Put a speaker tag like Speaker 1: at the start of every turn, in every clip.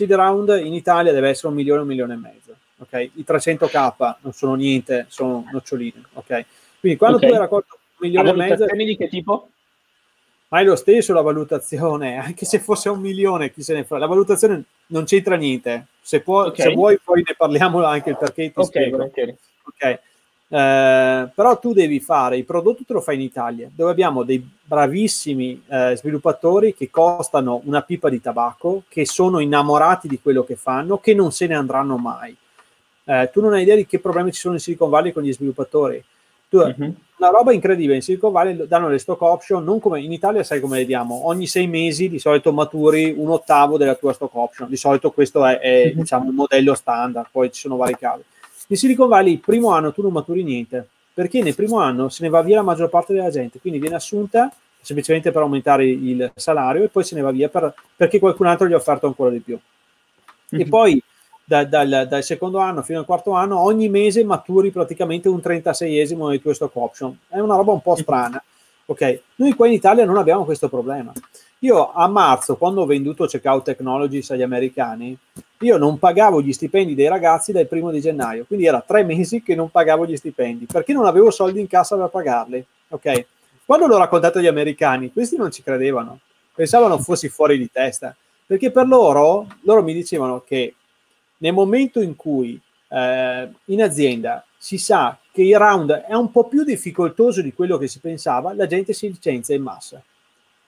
Speaker 1: seed round in Italia deve essere un milione, un milione e mezzo. Okay? I 300k non sono niente, sono noccioline. Okay? Quindi quando okay. tu hai raccolto un milione e mezzo...
Speaker 2: di che tipo?
Speaker 1: Ma è lo stesso la valutazione, anche se fosse un milione, chi se ne fa. La valutazione non c'entra niente. Se, può, se vuoi poi ne parliamo anche il perché ti spiego. Ok. Eh, però tu devi fare il prodotto, te lo fai in Italia, dove abbiamo dei bravissimi eh, sviluppatori che costano una pipa di tabacco, che sono innamorati di quello che fanno, che non se ne andranno mai. Eh, tu non hai idea di che problemi ci sono in Silicon Valley con gli sviluppatori. Tu, uh-huh. Una roba incredibile, in Silicon Valley danno le stock option, non come in Italia sai come le diamo, ogni sei mesi di solito maturi un ottavo della tua stock option, di solito questo è, è uh-huh. diciamo, il modello standard, poi ci sono vari casi in Silicon Valley il primo anno tu non maturi niente, perché nel primo anno se ne va via la maggior parte della gente, quindi viene assunta semplicemente per aumentare il salario e poi se ne va via per, perché qualcun altro gli ha offerto ancora di più. Mm-hmm. E mhm. poi da, dal, dal, secondo anno fino al quarto anno ogni mese maturi praticamente un 36esimo dei tuoi stock option. È una roba un po' strana. Ok, noi qua in Italia non abbiamo questo problema. Io a marzo, quando ho venduto Checkout Technologies agli americani, io non pagavo gli stipendi dei ragazzi dal primo di gennaio, quindi era tre mesi che non pagavo gli stipendi, perché non avevo soldi in cassa per pagarli. Ok? Quando l'ho raccontato agli americani, questi non ci credevano, pensavano fossi fuori di testa, perché per loro, loro mi dicevano che nel momento in cui eh, in azienda si sa che il round è un po' più difficoltoso di quello che si pensava, la gente si licenzia in massa.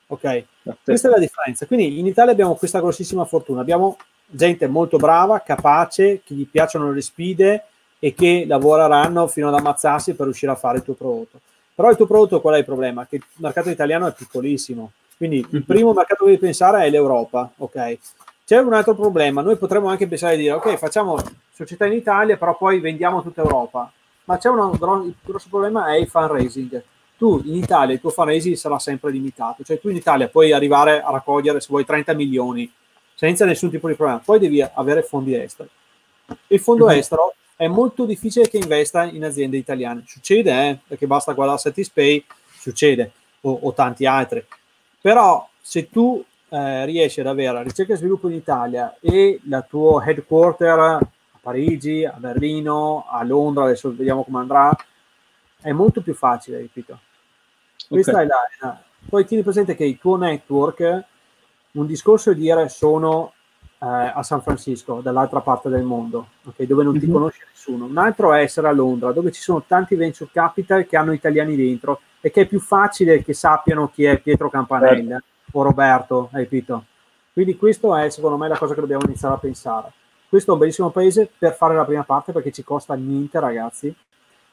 Speaker 1: Ok? Questa è la differenza. Quindi in Italia abbiamo questa grossissima fortuna. Abbiamo gente molto brava, capace, che gli piacciono le sfide e che lavoreranno fino ad ammazzarsi per riuscire a fare il tuo prodotto. Però il tuo prodotto qual è il problema? Che il mercato italiano è piccolissimo. Quindi il mhm. primo mercato che devi pensare è l'Europa, ok? C'è un altro problema, noi potremmo anche pensare di dire, ok, facciamo società in Italia, però poi vendiamo tutta Europa. Ma c'è un grosso problema, è il fundraising tu in Italia il tuo fundraising sarà sempre limitato, cioè tu in Italia puoi arrivare a raccogliere se vuoi 30 milioni senza nessun tipo di problema, poi devi avere fondi esteri. Il fondo mm-hmm. estero è molto difficile che investa in aziende italiane, succede eh, perché basta guardare Satispay, succede, o, o tanti altri, però se tu eh, riesci ad avere ricerca e sviluppo in Italia e la tua headquarter a Parigi, a Berlino, a Londra, adesso vediamo come andrà, è molto più facile, ripeto. Questa okay. è la, la, Poi tieni presente che il tuo network, un discorso è dire sono eh, a San Francisco, dall'altra parte del mondo, okay, dove non mm-hmm. ti mhm. conosce nessuno. Un altro è essere a Londra, dove ci sono tanti venture capital che hanno italiani dentro e che è più facile che sappiano chi è Pietro Campanella certo. o Roberto, hai capito? Quindi questo è secondo me la cosa che dobbiamo iniziare a pensare. Questo è un bellissimo paese per fare la prima parte perché ci costa niente, ragazzi.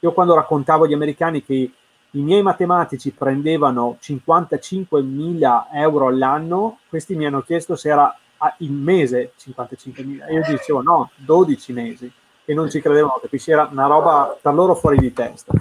Speaker 1: Io quando raccontavo agli americani che i miei matematici prendevano 55.000 euro all'anno, questi mi hanno chiesto se era il mese 55.000 e io dicevo no, 12 mesi e non ci credevano, capisci? Era una roba per loro fuori di testa.